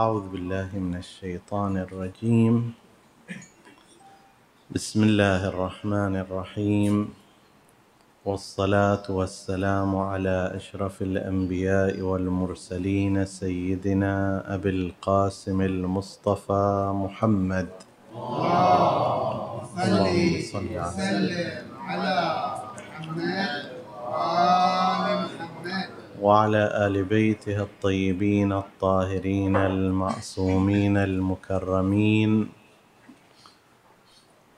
أعوذ بالله من الشيطان الرجيم. بسم الله الرحمن الرحيم. والصلاة والسلام على أشرف الأنبياء والمرسلين سيدنا أبي القاسم المصطفى محمد. اللهم صل على محمد. وعلى آل بيته الطيبين الطاهرين المعصومين المكرمين.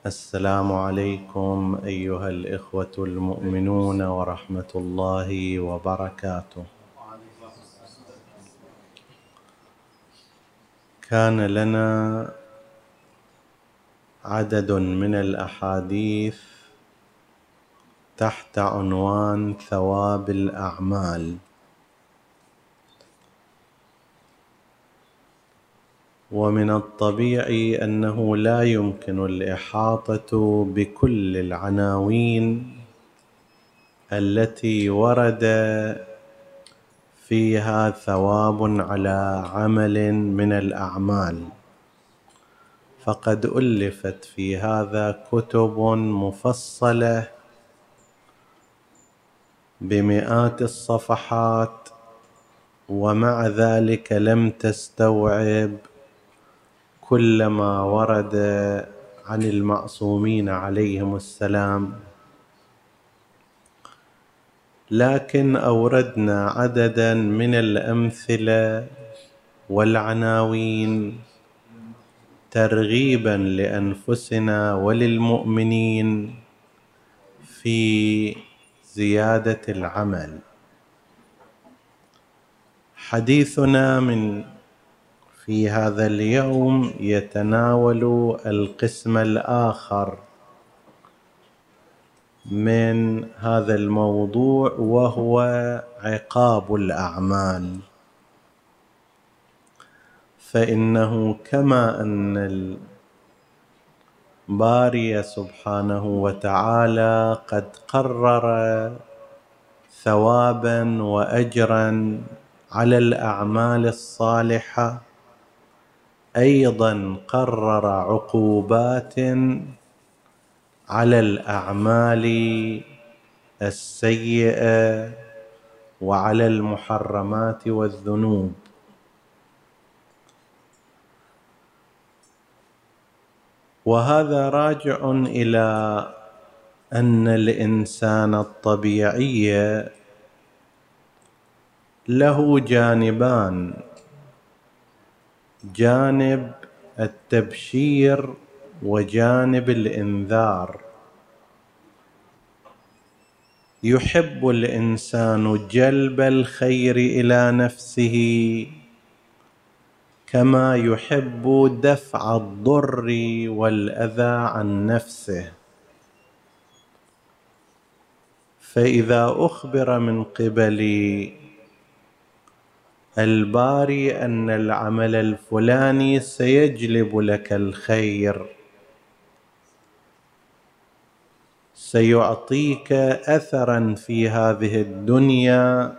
السلام عليكم أيها الإخوة المؤمنون ورحمة الله وبركاته. كان لنا عدد من الأحاديث تحت عنوان ثواب الأعمال. ومن الطبيعي أنه لا يمكن الإحاطة بكل العناوين التي ورد فيها ثواب على عمل من الأعمال. فقد ألفت في هذا كتب مفصلة بمئات الصفحات ومع ذلك لم تستوعب كل ما ورد عن المعصومين عليهم السلام. لكن أوردنا عددا من الأمثلة والعناوين ترغيبا لأنفسنا وللمؤمنين في زيادة العمل. حديثنا من في هذا اليوم يتناول القسم الآخر من هذا الموضوع وهو عقاب الأعمال. فإنه كما أن الباري سبحانه وتعالى قد قرر ثوابا واجرا على الأعمال الصالحة. أيضا قرر عقوبات على الأعمال السيئة وعلى المحرمات والذنوب. وهذا راجع إلى أن الإنسان الطبيعي له جانبان. جانب التبشير وجانب الإنذار. يحب الإنسان جلب الخير إلى نفسه كما يحب دفع الضر والأذى عن نفسه. فإذا أخبر من قبل الباري أن العمل الفلاني سيجلب لك الخير. سيعطيك اثرا في هذه الدنيا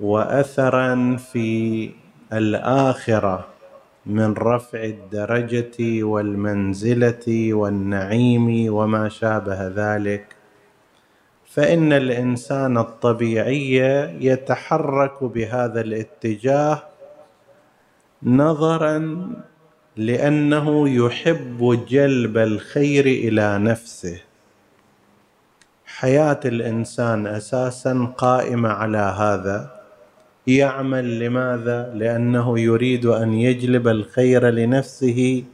واثرا في الآخرة من رفع الدرجة والمنزلة والنعيم وما شابه ذلك. فإن الإنسان الطبيعي يتحرك بهذا الاتجاه نظرا لأنه يحب جلب الخير إلى نفسه. حياة الإنسان أساسا قائمة على هذا. يعمل لماذا؟ لأنه يريد أن يجلب الخير لنفسه.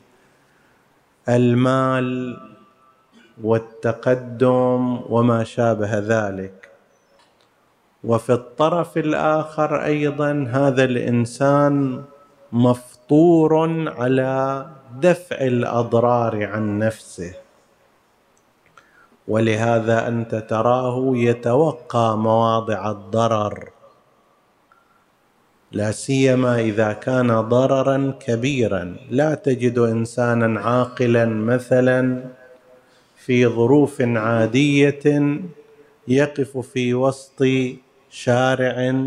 المال والتقدم وما شابه ذلك. وفي الطرف الآخر أيضا هذا الإنسان مفطور على دفع الأضرار عن نفسه. ولهذا أنت تراه يتوقى مواضع الضرر. لا سيما إذا كان ضررا كبيرا. لا تجد انسانا عاقلا مثلا في ظروف عادية يقف في وسط شارع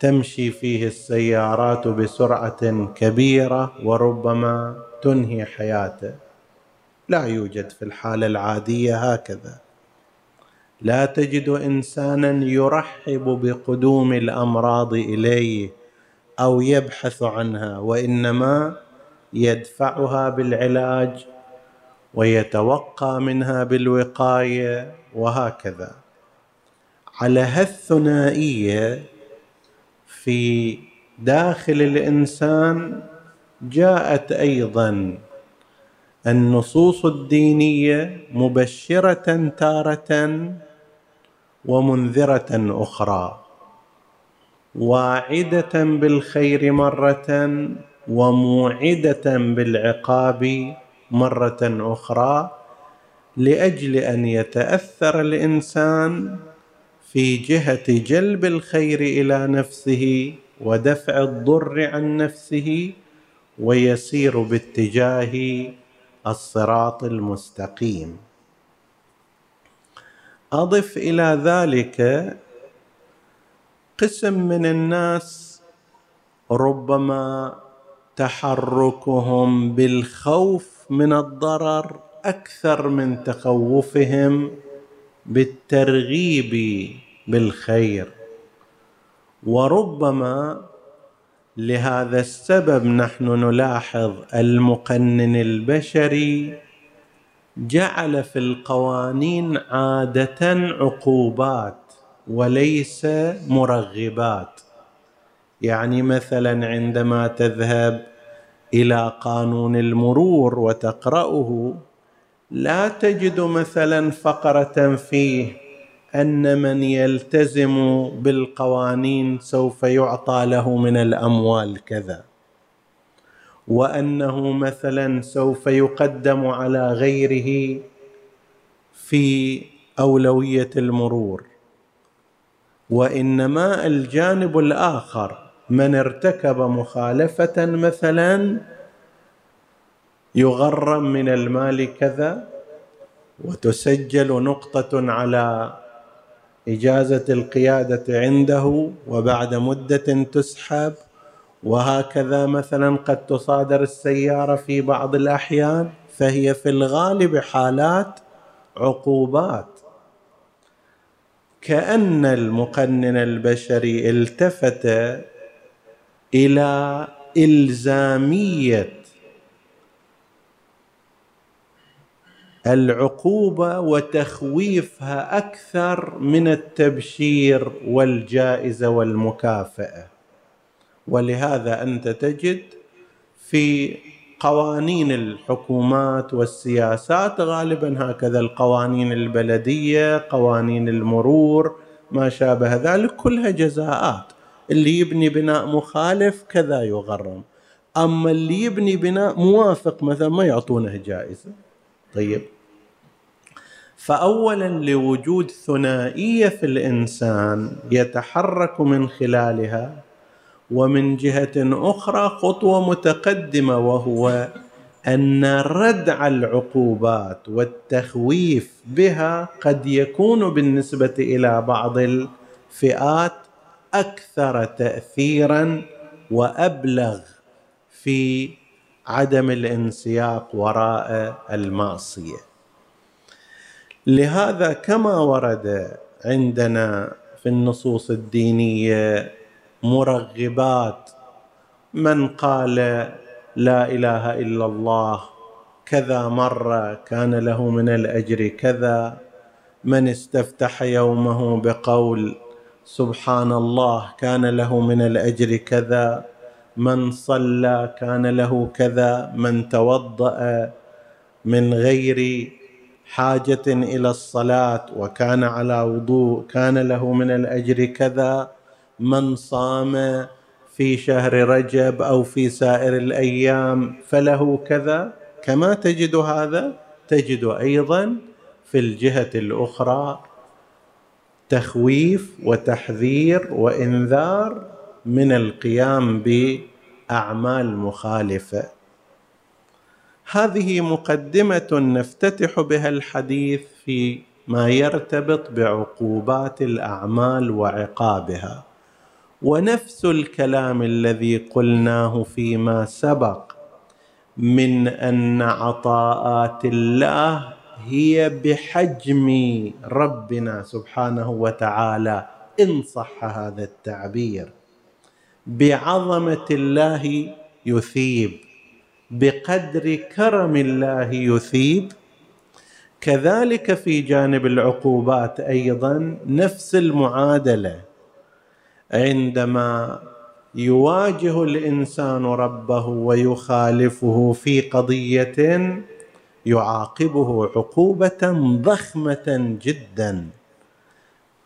تمشي فيه السيارات بسرعة كبيرة وربما تنهي حياته. لا يوجد في الحالة العادية هكذا. لا تجد إنسانا يرحب بقدوم الأمراض إليه أو يبحث عنها وإنما يدفعها بالعلاج ويتوقى منها بالوقاية وهكذا. على هالثنائية في داخل الإنسان جاءت أيضا النصوص الدينية مبشرة تارة ومنذرة أخرى. واعدة بالخير مرة وموعدة بالعقاب مرة أخرى لأجل أن يتأثر الإنسان في جهة جلب الخير إلى نفسه ودفع الضر عن نفسه ويسير باتجاه الصراط المستقيم. أضف إلى ذلك قسم من الناس ربما تحركهم بالخوف من الضرر أكثر من تخوفهم بالترغيب بالخير. وربما لهذا السبب نحن نلاحظ المقنن البشري جعل في القوانين عادة عقوبات وليس مرغبات. يعني مثلا عندما تذهب إلى قانون المرور وتقرأه. لا تجد مثلا فقرة فيه أن من يلتزم بالقوانين سوف يعطى له من الأموال كذا. وأنه مثلا سوف يقدم على غيره في أولوية المرور. وإنما الجانب الآخر من ارتكب مخالفة مثلا يغرم من المال كذا وتسجل نقطة على إجازة القيادة عنده وبعد مدة تسحب وهكذا مثلا قد تصادر السيارة في بعض الأحيان فهي في الغالب حالات عقوبات. كأن المقنن البشري التفت إلى إلزامية العقوبة وتخويفها أكثر من التبشير والجائزة والمكافأة. ولهذا أنت تجد في قوانين الحكومات والسياسات غالبا هكذا القوانين البلدية قوانين المرور ما شابه ذلك كلها جزاءات. اللي يبني بناء مخالف كذا يغرم. أما اللي يبني بناء موافق مثلا ما يعطونه جائزة. طيب. فاولا لوجود ثنائية في الإنسان يتحرك من خلالها ومن جهة أخرى خطوة متقدمة وهو أن ردع العقوبات والتخويف بها قد يكون بالنسبة إلى بعض الفئات أكثر تاثيرا وأبلغ في عدم الانسياق وراء المعصية. لهذا كما ورد عندنا في النصوص الدينية مرغبات من قال لا إله إلا الله كذا مره كان له من الأجر كذا من استفتح يومه بقول سبحان الله كان له من الأجر كذا من صلى كان له كذا من توضأ من غير حاجة إلى الصلاة وكان على وضوء كان له من الأجر كذا من صام في شهر رجب أو في سائر الأيام فله كذا. كما تجد هذا تجد أيضا في الجهة الأخرى تخويف وتحذير وإنذار من القيام بأعمال مخالفة. هذه مقدمة نفتتح بها الحديث في ما يرتبط بعقوبات الأعمال وعقابها. ونفس الكلام الذي قلناه فيما سبق من أن عطاءات الله هي بحجم ربنا سبحانه وتعالى إن صح هذا التعبير. بعظمة الله يثيب بقدر كرم الله يثيب. كذلك في جانب العقوبات أيضا نفس المعادلة. عندما يواجه الإنسان ربه ويخالفه في قضية يعاقبه عقوبة ضخمة جدا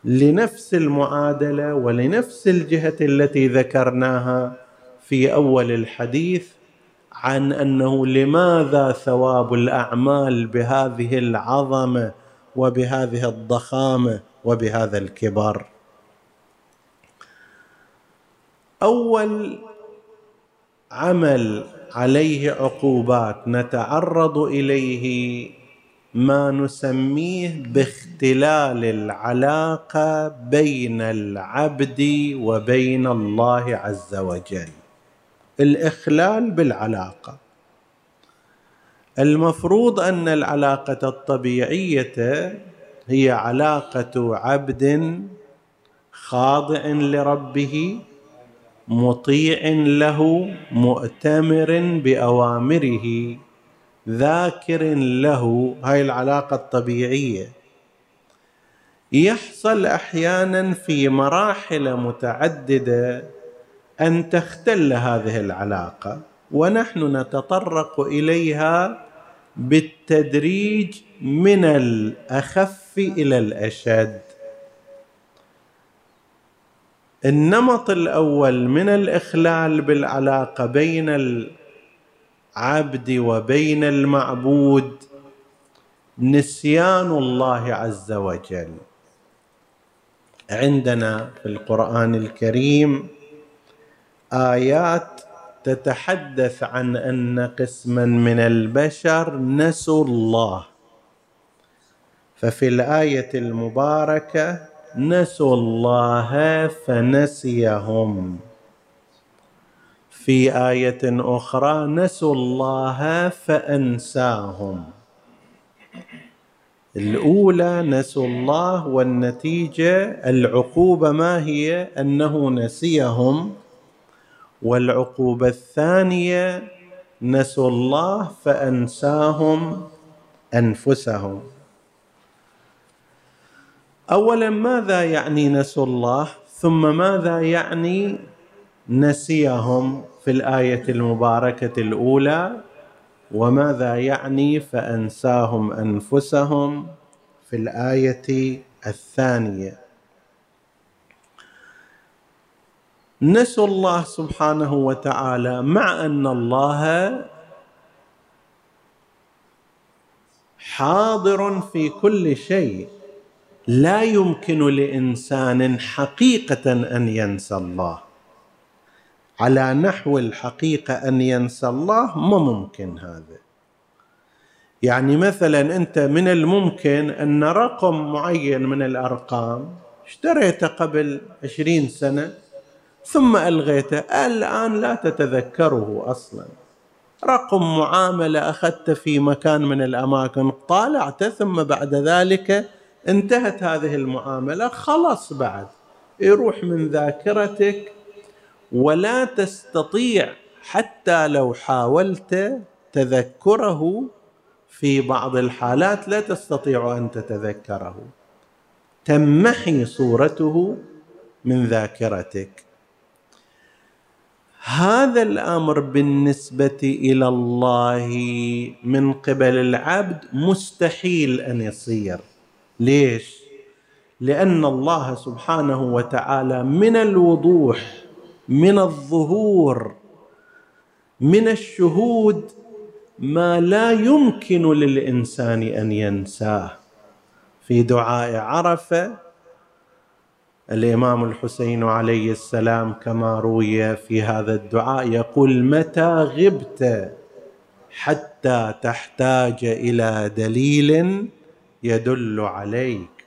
لنفس المعادلة ولنفس الجهة التي ذكرناها في أول الحديث عن أنه لماذا ثواب الأعمال بهذه العظمة وبهذه الضخامة وبهذا الكبر؟ أول عمل عليه عقوبات نتعرض إليه ما نسميه باختلال العلاقة بين العبد وبين الله عز وجل. الإخلال بالعلاقة. المفروض أن العلاقة الطبيعية هي علاقة عبد خاضع لربه مطيع له مؤتمر بأوامره ذاكر له. هاي العلاقة الطبيعية. يحصل أحيانا في مراحل متعددة أن تختل هذه العلاقة ونحن نتطرق إليها بالتدريج من الأخف إلى الأشد. النمط الأول من الإخلال بالعلاقة بين العبد وبين المعبود نسيان الله عز وجل. عندنا في القرآن الكريم آيات تتحدث عن أن قسما من البشر نسوا الله. ففي الآية المباركة نسوا الله فنسيهم. في آية أخرى نسوا الله فأنساهم. الأولى نسوا الله والنتيجة العقوبة ما هي؟ أنه نسيهم. والعقوبة الثانية نسوا الله فأنساهم أنفسهم. اولا ماذا يعني نسوا الله؟ ثم ماذا يعني نسيهم في الآية المباركة الأولى؟ وماذا يعني فأنساهم أنفسهم في الآية الثانية؟ نسوا الله سبحانه وتعالى مع أن الله حاضر في كل شيء. لا يمكن لإنسان حقيقة أن ينسى الله. على نحو الحقيقة أن ينسى الله ما ممكن هذا. يعني مثلا أنت من الممكن أن رقم معين من الأرقام اشتريته قبل عشرين سنة ثم ألغيته الآن لا تتذكره أصلا. رقم معاملة اخذته في مكان من الأماكن طالعته ثم بعد ذلك انتهت هذه المعاملة خلاص بعد. يروح من ذاكرتك ولا تستطيع حتى لو حاولت تذكره في بعض الحالات لا تستطيع أن تتذكره. تمحي صورته من ذاكرتك. هذا الأمر بالنسبة إلى الله من قبل العبد مستحيل أن يصير. ليش؟ لأن الله سبحانه وتعالى من الوضوح من الظهور من الشهود ما لا يمكن للإنسان أن ينساه. في دعاء عرفة الإمام الحسين عليه السلام كما روي في هذا الدعاء يقول متى غبت حتى تحتاج إلى دليل يدل عليك.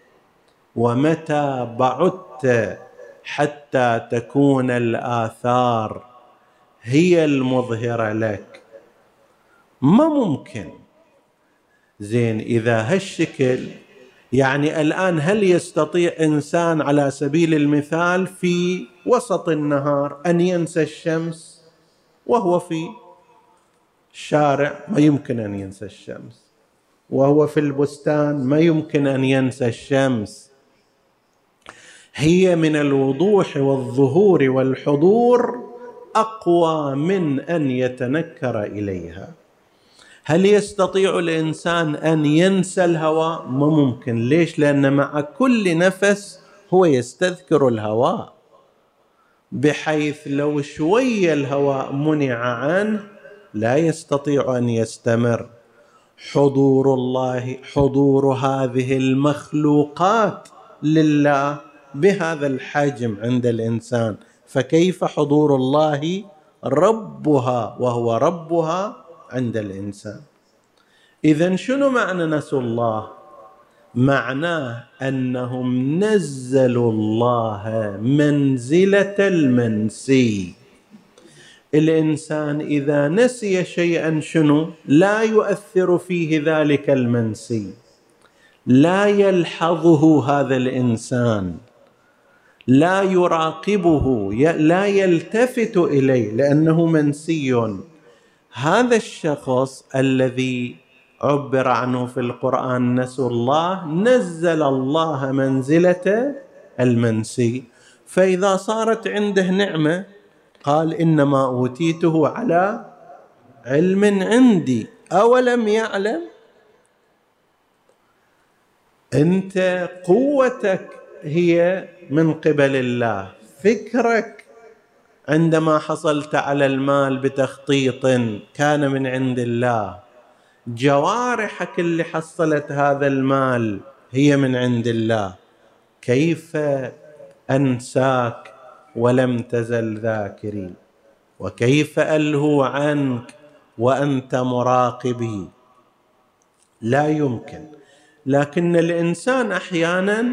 ومتى بعدت حتى تكون الآثار هي المظهرة لك؟ ما ممكن. زين إذا هالشكل يعني الآن هل يستطيع إنسان على سبيل المثال في وسط النهار أن ينسى الشمس؟ وهو في الشارع ما يمكن أن ينسى الشمس. وهو في البستان ما يمكن أن ينسى الشمس. هي من الوضوح والظهور والحضور أقوى من أن يتنكر إليها. هل يستطيع الإنسان أن ينسى الهواء ما ممكن. ليش؟ لأن مع كل نفس هو يستذكر الهواء بحيث لو شوية الهواء منع عنه لا يستطيع أن يستمر. حضور الله حضور هذه المخلوقات لله بهذا الحجم عند الإنسان. فكيف حضور الله ربها وهو ربها عند الإنسان؟ اذا شنو معنى نسوا الله؟ معناه أنهم نزلوا الله منزلة المنسي. الإنسان إذا نسي شيئا شنو؟ لا يؤثر فيه ذلك المنسي. لا يلحظه هذا الإنسان. لا يراقبه. لا يلتفت إليه لأنه منسي. هذا الشخص الذي عبر عنه في القرآن نسوا الله نزل الله منزلة المنسي. فإذا صارت عنده نعمة قال إنما أوتيته على علم عندي. أولم يعلم أنت قوتك هي من قبل الله فكرك عندما حصلت على المال بتخطيط كان من عند الله. جوارحك اللي حصلت هذا المال هي من عند الله. كيف أنساك ولم تزل ذاكري. وكيف ألهو عنك وأنت مراقبي؟ لا يمكن. لكن الإنسان أحيانا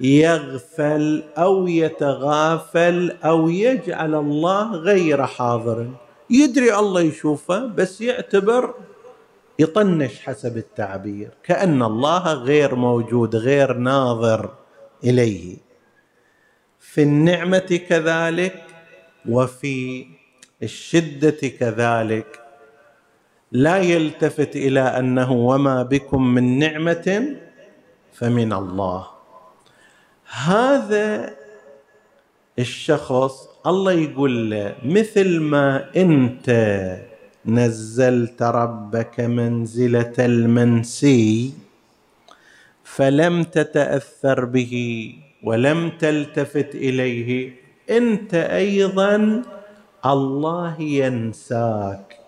يغفل أو يتغافل أو يجعل الله غير حاضر. يدري الله يشوفه بس يعتبر يطنش حسب التعبير. كأن الله غير موجود غير ناظر إليه. في النعمة كذلك وفي الشدة كذلك. لا يلتفت إلى أنه وما بكم من نعمة فمن الله. هذا الشخص الله يقول له مثل ما أنت نزلت ربك منزلة المنسي فلم تتأثر به ولم تلتفت إليه. أنت أيضا الله ينساك.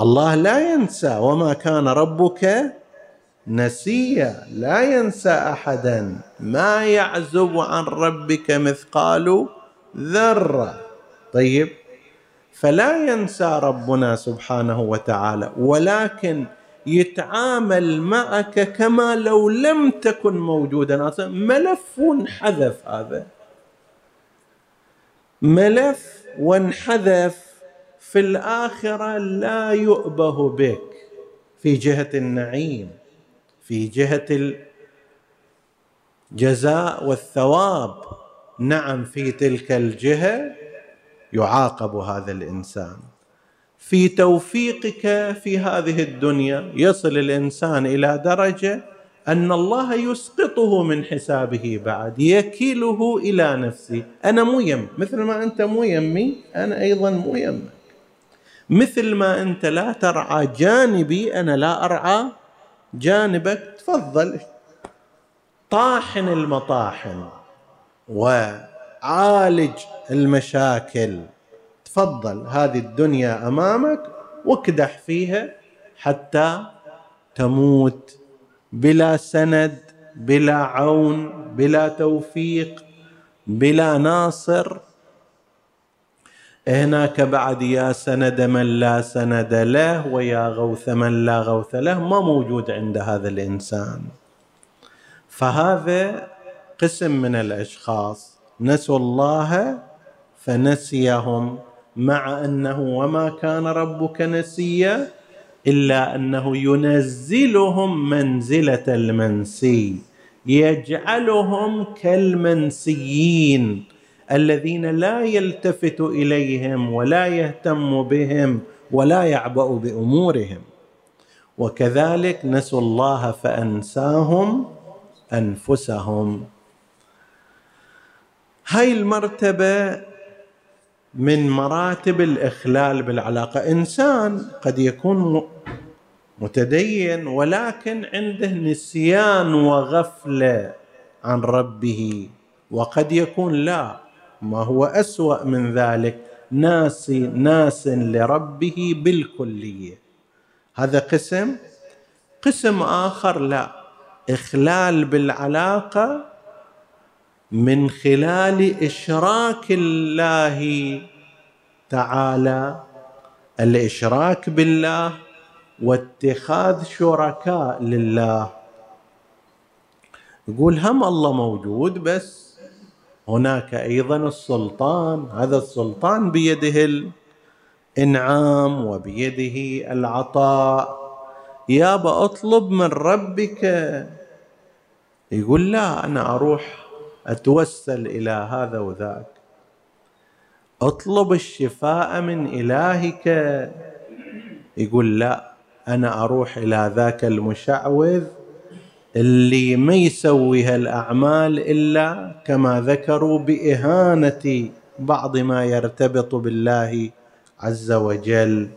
الله لا ينسى. وما كان ربك نسيا. لا ينسى احدا. ما يعزب عن ربك مثقال ذرة. طيب. فلا ينسى ربنا سبحانه وتعالى. ولكن يتعامل معك كما لو لم تكن موجودا. ملف وانحذف هذا. ملف وانحذف في الآخرة لا يؤبه بك. في جهة النعيم في جهة الجزاء والثواب. نعم في تلك الجهة يعاقب هذا الإنسان. في توفيقك في هذه الدنيا يصل الإنسان إلى درجة أن الله يسقطه من حسابه بعد يكله إلى نفسه. أنا مو يم مثل ما أنت مو يمي أنا أيضا مو يمك. مثل ما أنت لا ترعى جانبي أنا لا أرعى جانبك. تفضل. طاحن المطاحن وعالج المشاكل. تفضل هذه الدنيا أمامك واكدح فيها حتى تموت بلا سند بلا عون بلا توفيق بلا ناصر. هناك بعد يا سند من لا سند له ويا غوث من لا غوث له. ما موجود عند هذا الإنسان. فهذا قسم من الأشخاص. نسوا الله فنسيهم. مع أنه وما كان ربك نسيا إلا أنه ينزلهم منزلة المنسي يجعلهم كالمنسيين الذين لا يلتفت إليهم ولا يهتم بهم ولا يعبأ بأمورهم. وكذلك نسوا الله فأنساهم أنفسهم. هاي المرتبة من مراتب الإخلال بالعلاقة. إنسان قد يكون متدين ولكن عنده نسيان وغفلة عن ربه وقد يكون لا ما هو أسوأ من ذلك ناس ناس لربه بالكلية. هذا قسم؟ قسم آخر لا. إخلال بالعلاقة من خلال إشراك الله تعالى. الإشراك بالله واتخاذ شركاء لله. يقول هم الله موجود بس هناك أيضا السلطان. هذا السلطان بيده الإنعام وبيده العطاء. يابا أطلب من ربك. يقول لا أنا أروح أتوسل إلى هذا وذاك. أطلب الشفاء من إلهك. يقول لا أنا أروح إلى ذاك المشعوذ اللي ما يسوي هالاعمال إلا كما ذكروا بإهانة بعض ما يرتبط بالله عز وجل.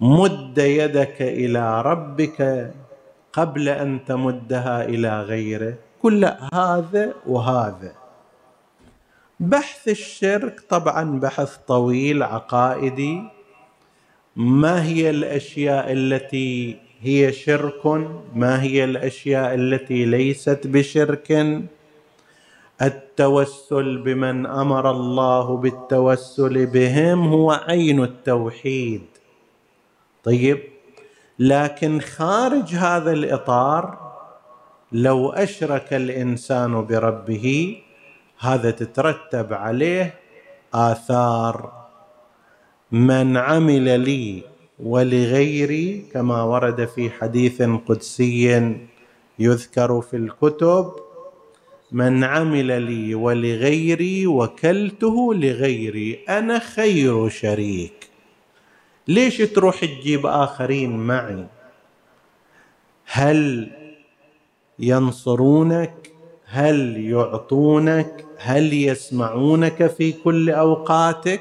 مد يدك إلى ربك قبل أن تمدها إلى غيره. كل هذا وهذا. بحث الشرك طبعا بحث طويل عقائدي. ما هي الأشياء التي هي شرك؟ ما هي الأشياء التي ليست بشرك؟ التوسل بمن أمر الله بالتوسل بهم هو عين التوحيد. طيب لكن خارج هذا الإطار لو أشرك الإنسان بربه هذا تترتب عليه آثار. من عمل لي ولغيري كما ورد في حديث قدسي يذكر في الكتب من عمل لي ولغيري وكلته لغيري أنا خير شريك. ليش تروح تجيب آخرين معي؟ هل ينصرونك هل يعطونك هل يسمعونك في كل أوقاتك؟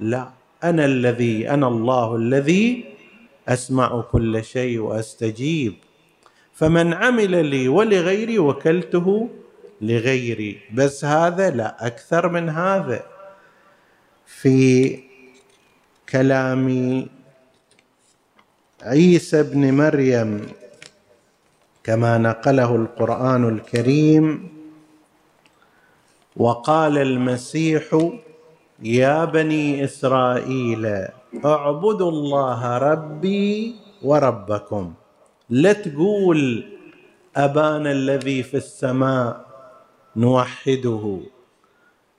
لا أنا الذي أنا الله الذي أسمع كل شيء وأستجيب. فمن عمل لي ولغيري وكلته لغيري بس هذا لا أكثر من هذا. في كلام عيسى ابن مريم كما نقله القرآن الكريم وقال المسيح يا بني إسرائيل اعبدوا الله ربي وربكم. لا تقول أبانا الذي في السماء نوحده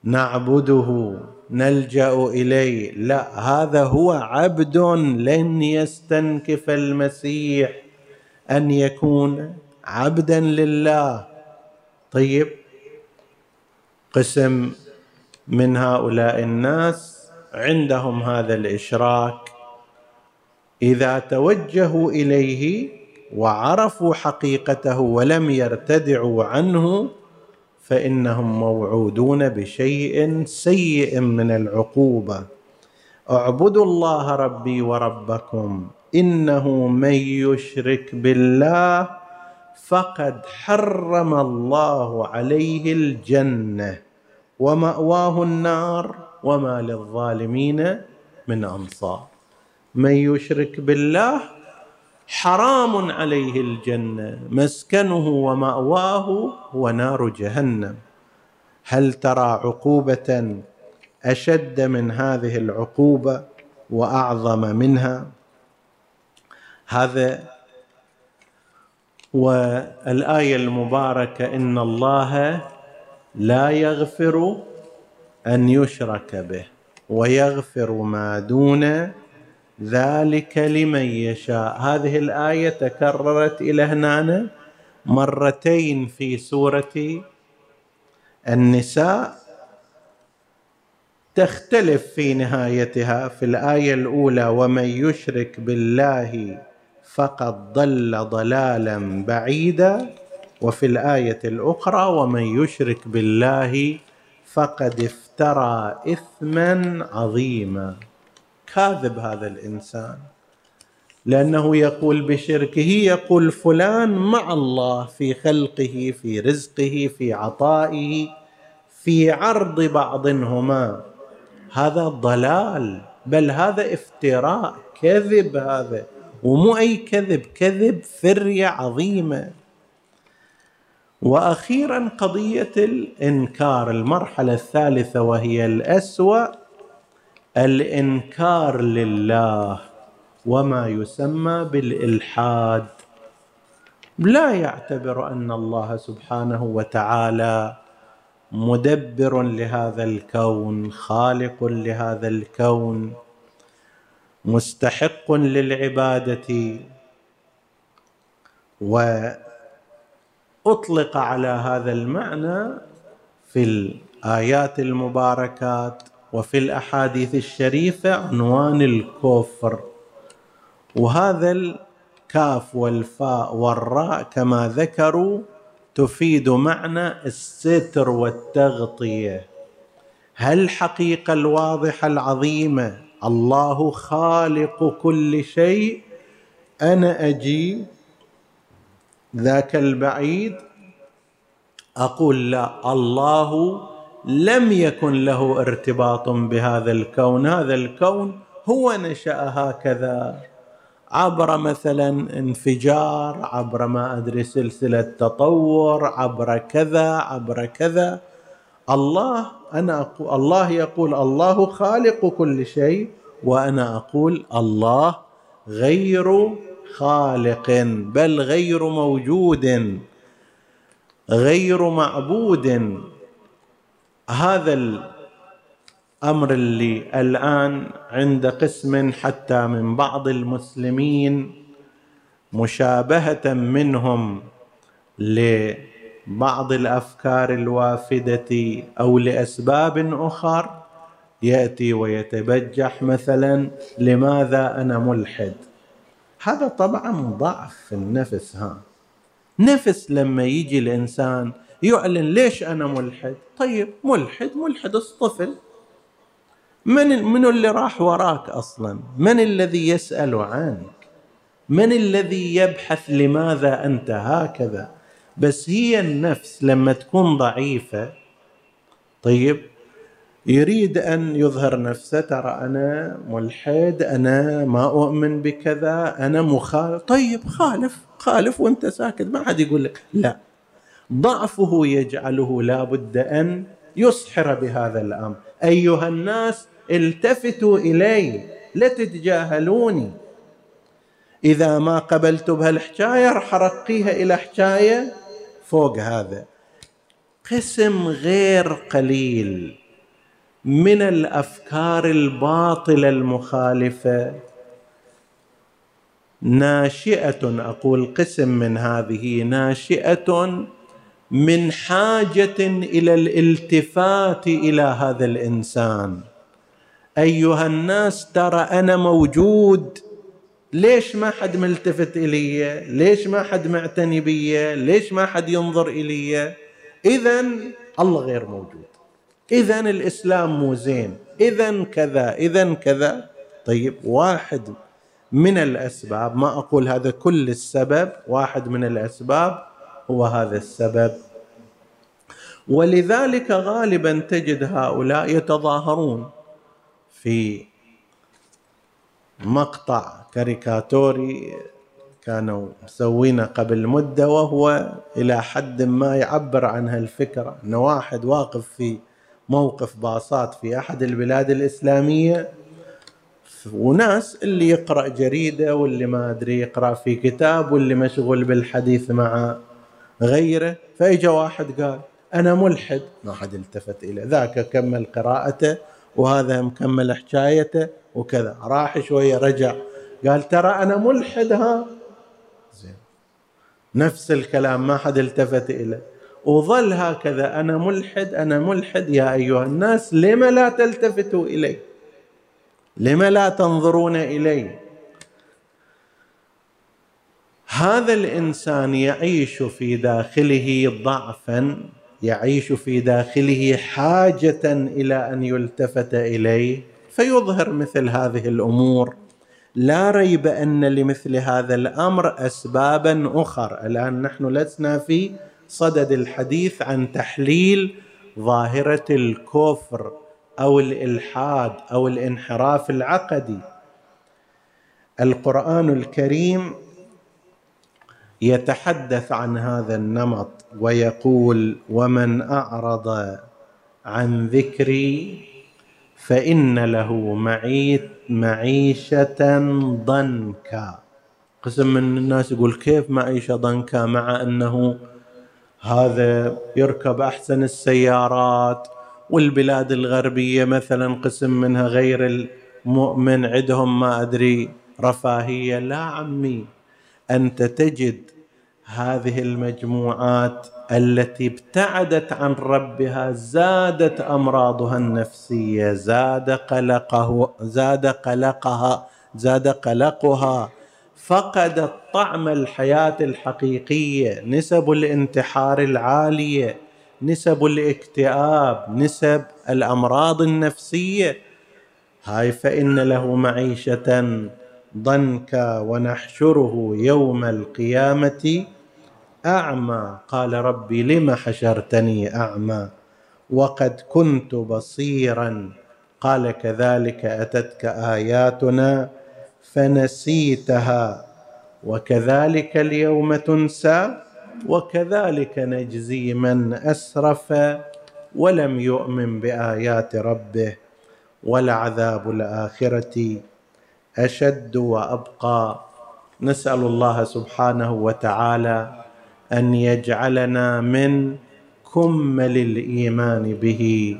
نعبده نلجأ إليه. لا هذا هو عبد لن يستنكف المسيح أن يكون عبدا لله. طيب قسم من هؤلاء الناس عندهم هذا الإشراك. إذا توجهوا إليه وعرفوا حقيقته ولم يرتدعوا عنه فإنهم موعودون بشيء سيء من العقوبة. اعبدوا الله ربي وربكم إنه من يشرك بالله فقد حرم الله عليه الجنة ومأواه النار وما للظالمين من أنصار. من يشرك بالله حرام عليه الجنة مسكنه ومأواه هو نار جهنم. هل ترى عقوبة أشد من هذه العقوبة وأعظم منها؟ هذا والآية المباركة إن الله لا يغفر أن يشرك به ويغفر ما دون ذلك لمن يشاء. هذه الآية تكررت إلى هنا مرتين في سورة النساء. تختلف في نهايتها في الآية الأولى ومن يشرك بالله فقد ضل ضلالا بعيدا. وفي الآية الأخرى ومن يشرك بالله فقد افترى اثما عظيما. كاذب هذا الإنسان. لأنه يقول بشركه يقول فلان مع الله في خلقه في رزقه في عطائه في عرض بعضهما. هذا ضلال بل هذا افتراء. كذب هذا. ومو اي كذب كذب فرية عظيمة. وأخيرا قضية الإنكار المرحلة الثالثة وهي الأسوأ الإنكار لله وما يسمى بالإلحاد. لا يعتبر أن الله سبحانه وتعالى مدبر لهذا الكون خالق لهذا الكون. مستحق للعبادة. وأطلق على هذا المعنى في الآيات المباركات وفي الأحاديث الشريفة عنوان الكفر. وهذا الكاف والفاء والراء كما ذكروا تفيد معنى الستر والتغطية. هل الحقيقة الواضحة العظيمة الله خالق كل شيء أنا أجي ذاك البعيد أقول لا الله لم يكن له ارتباط بهذا الكون هذا الكون هو نشا هكذا عبر مثلا انفجار عبر ما ادري سلسله تطور عبر كذا عبر كذا الله أنا أقول الله يقول الله خالق كل شيء وأنا أقول الله غير خالق بل غير موجود غير معبود. هذا الأمر اللي الآن عند قسم حتى من بعض المسلمين مشابهة منهم لبعض الأفكار الوافدة أو لأسباب أخر يأتي ويتبجح مثلا لماذا أنا ملحد؟ هذا طبعا ضعف في النفس ها. نفس لما يجي الإنسان يعلن ليش أنا ملحد؟ طيب ملحد ملحد اصطفل من من اللي راح وراك أصلا؟ من الذي يسأل عنك؟ من الذي يبحث لماذا أنت هكذا؟ بس هي النفس لما تكون ضعيفة طيب يريد أن يظهر نفسه ترى أنا ملحد أنا ما أؤمن بكذا أنا مخالف. طيب خالف خالف وأنت ساكت ما حد يقول لك لا. ضعفه يجعله لابد أن يصحر بهذا الأمر. أيها الناس التفتوا إلي لا تتجاهلوني. إذا ما قبلت بهالحكاية راح أرقيها إلى حكاية فوق هذا. قسم غير قليل من الأفكار الباطلة المخالفة. ناشئة أقول قسم من هذه ناشئة من حاجة إلى الالتفات إلى هذا الإنسان. أيها الناس ترى أنا موجود ليش ما حد ملتفت إلي؟ ليش ما حد معتني بي؟ ليش ما حد ينظر إلي؟ اذا الله غير موجود. اذا الإسلام مو زين. اذا كذا اذا كذا. طيب واحد من الأسباب ما أقول هذا كل السبب واحد من الأسباب هو هذا السبب. ولذلك غالبا تجد هؤلاء يتظاهرون في مقطع كاريكاتوري كانوا مسوينه قبل مدة وهو إلى حد ما يعبر عن هالفكرة أنه واحد واقف في موقف باصات في أحد البلاد الإسلامية وناس اللي يقرأ جريدة واللي ما أدري يقرأ في كتاب واللي مشغول بالحديث مع غيره فإجا واحد قال أنا ملحد. ما حد التفت إليه ذاك كمل قراءته وهذا مكمل حكايته. وكذا راح شوية رجع قال ترى أنا ملحد ها؟ زين. نفس الكلام ما حد التفت إليه. وظل هكذا أنا ملحد أنا ملحد يا أيها الناس لم لا تلتفتوا إلي؟ لم لا تنظرون إلي؟ هذا الإنسان يعيش في داخله ضعفا يعيش في داخله حاجة إلى أن يلتفت إليه. فيظهر مثل هذه الأمور. لا ريب أن لمثل هذا الأمر اسبابا اخر الآن نحن لسنا في صدد الحديث عن تحليل ظاهرة الكفر أو الإلحاد أو الانحراف العقدي. القرآن الكريم يتحدث عن هذا النمط ويقول ومن أعرض عن ذكري فإن له معيشة ضنكا. قسم من الناس يقول كيف معيشة ضنكا؟ مع أنه هذا يركب أحسن السيارات والبلاد الغربية مثلا قسم منها غير المؤمن عندهم ما أدري رفاهية. لا عمي أنت تجد هذه المجموعات التي ابتعدت عن ربها زادت أمراضها النفسية زاد قلقه زاد قلقها زاد قلقها. فقدت طعم الحياة الحقيقية نسب الانتحار العالية نسب الاكتئاب نسب الأمراض النفسية. هاي فإن له معيشة ضنكا ونحشره يوم القيامة. أعمى. قال ربي لم حشرتني أعمى؟ وقد كنت بصيرا. قال كذلك أتتك آياتنا فنسيتها. وكذلك اليوم تنسى وكذلك نجزي من أسرف ولم يؤمن بآيات ربه. ولعذاب الآخرة أشد وأبقى. نسأل الله سبحانه وتعالى أن يجعلنا من كمل الإيمان به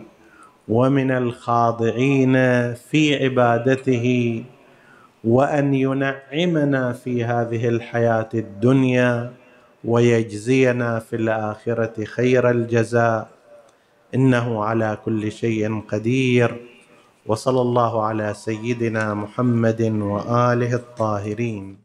ومن الخاضعين في عبادته وأن ينعمنا في هذه الحياة الدنيا ويجزينا في الآخرة خير الجزاء. إنه على كل شيء قدير. وصلى الله على سيدنا محمد وآله الطاهرين.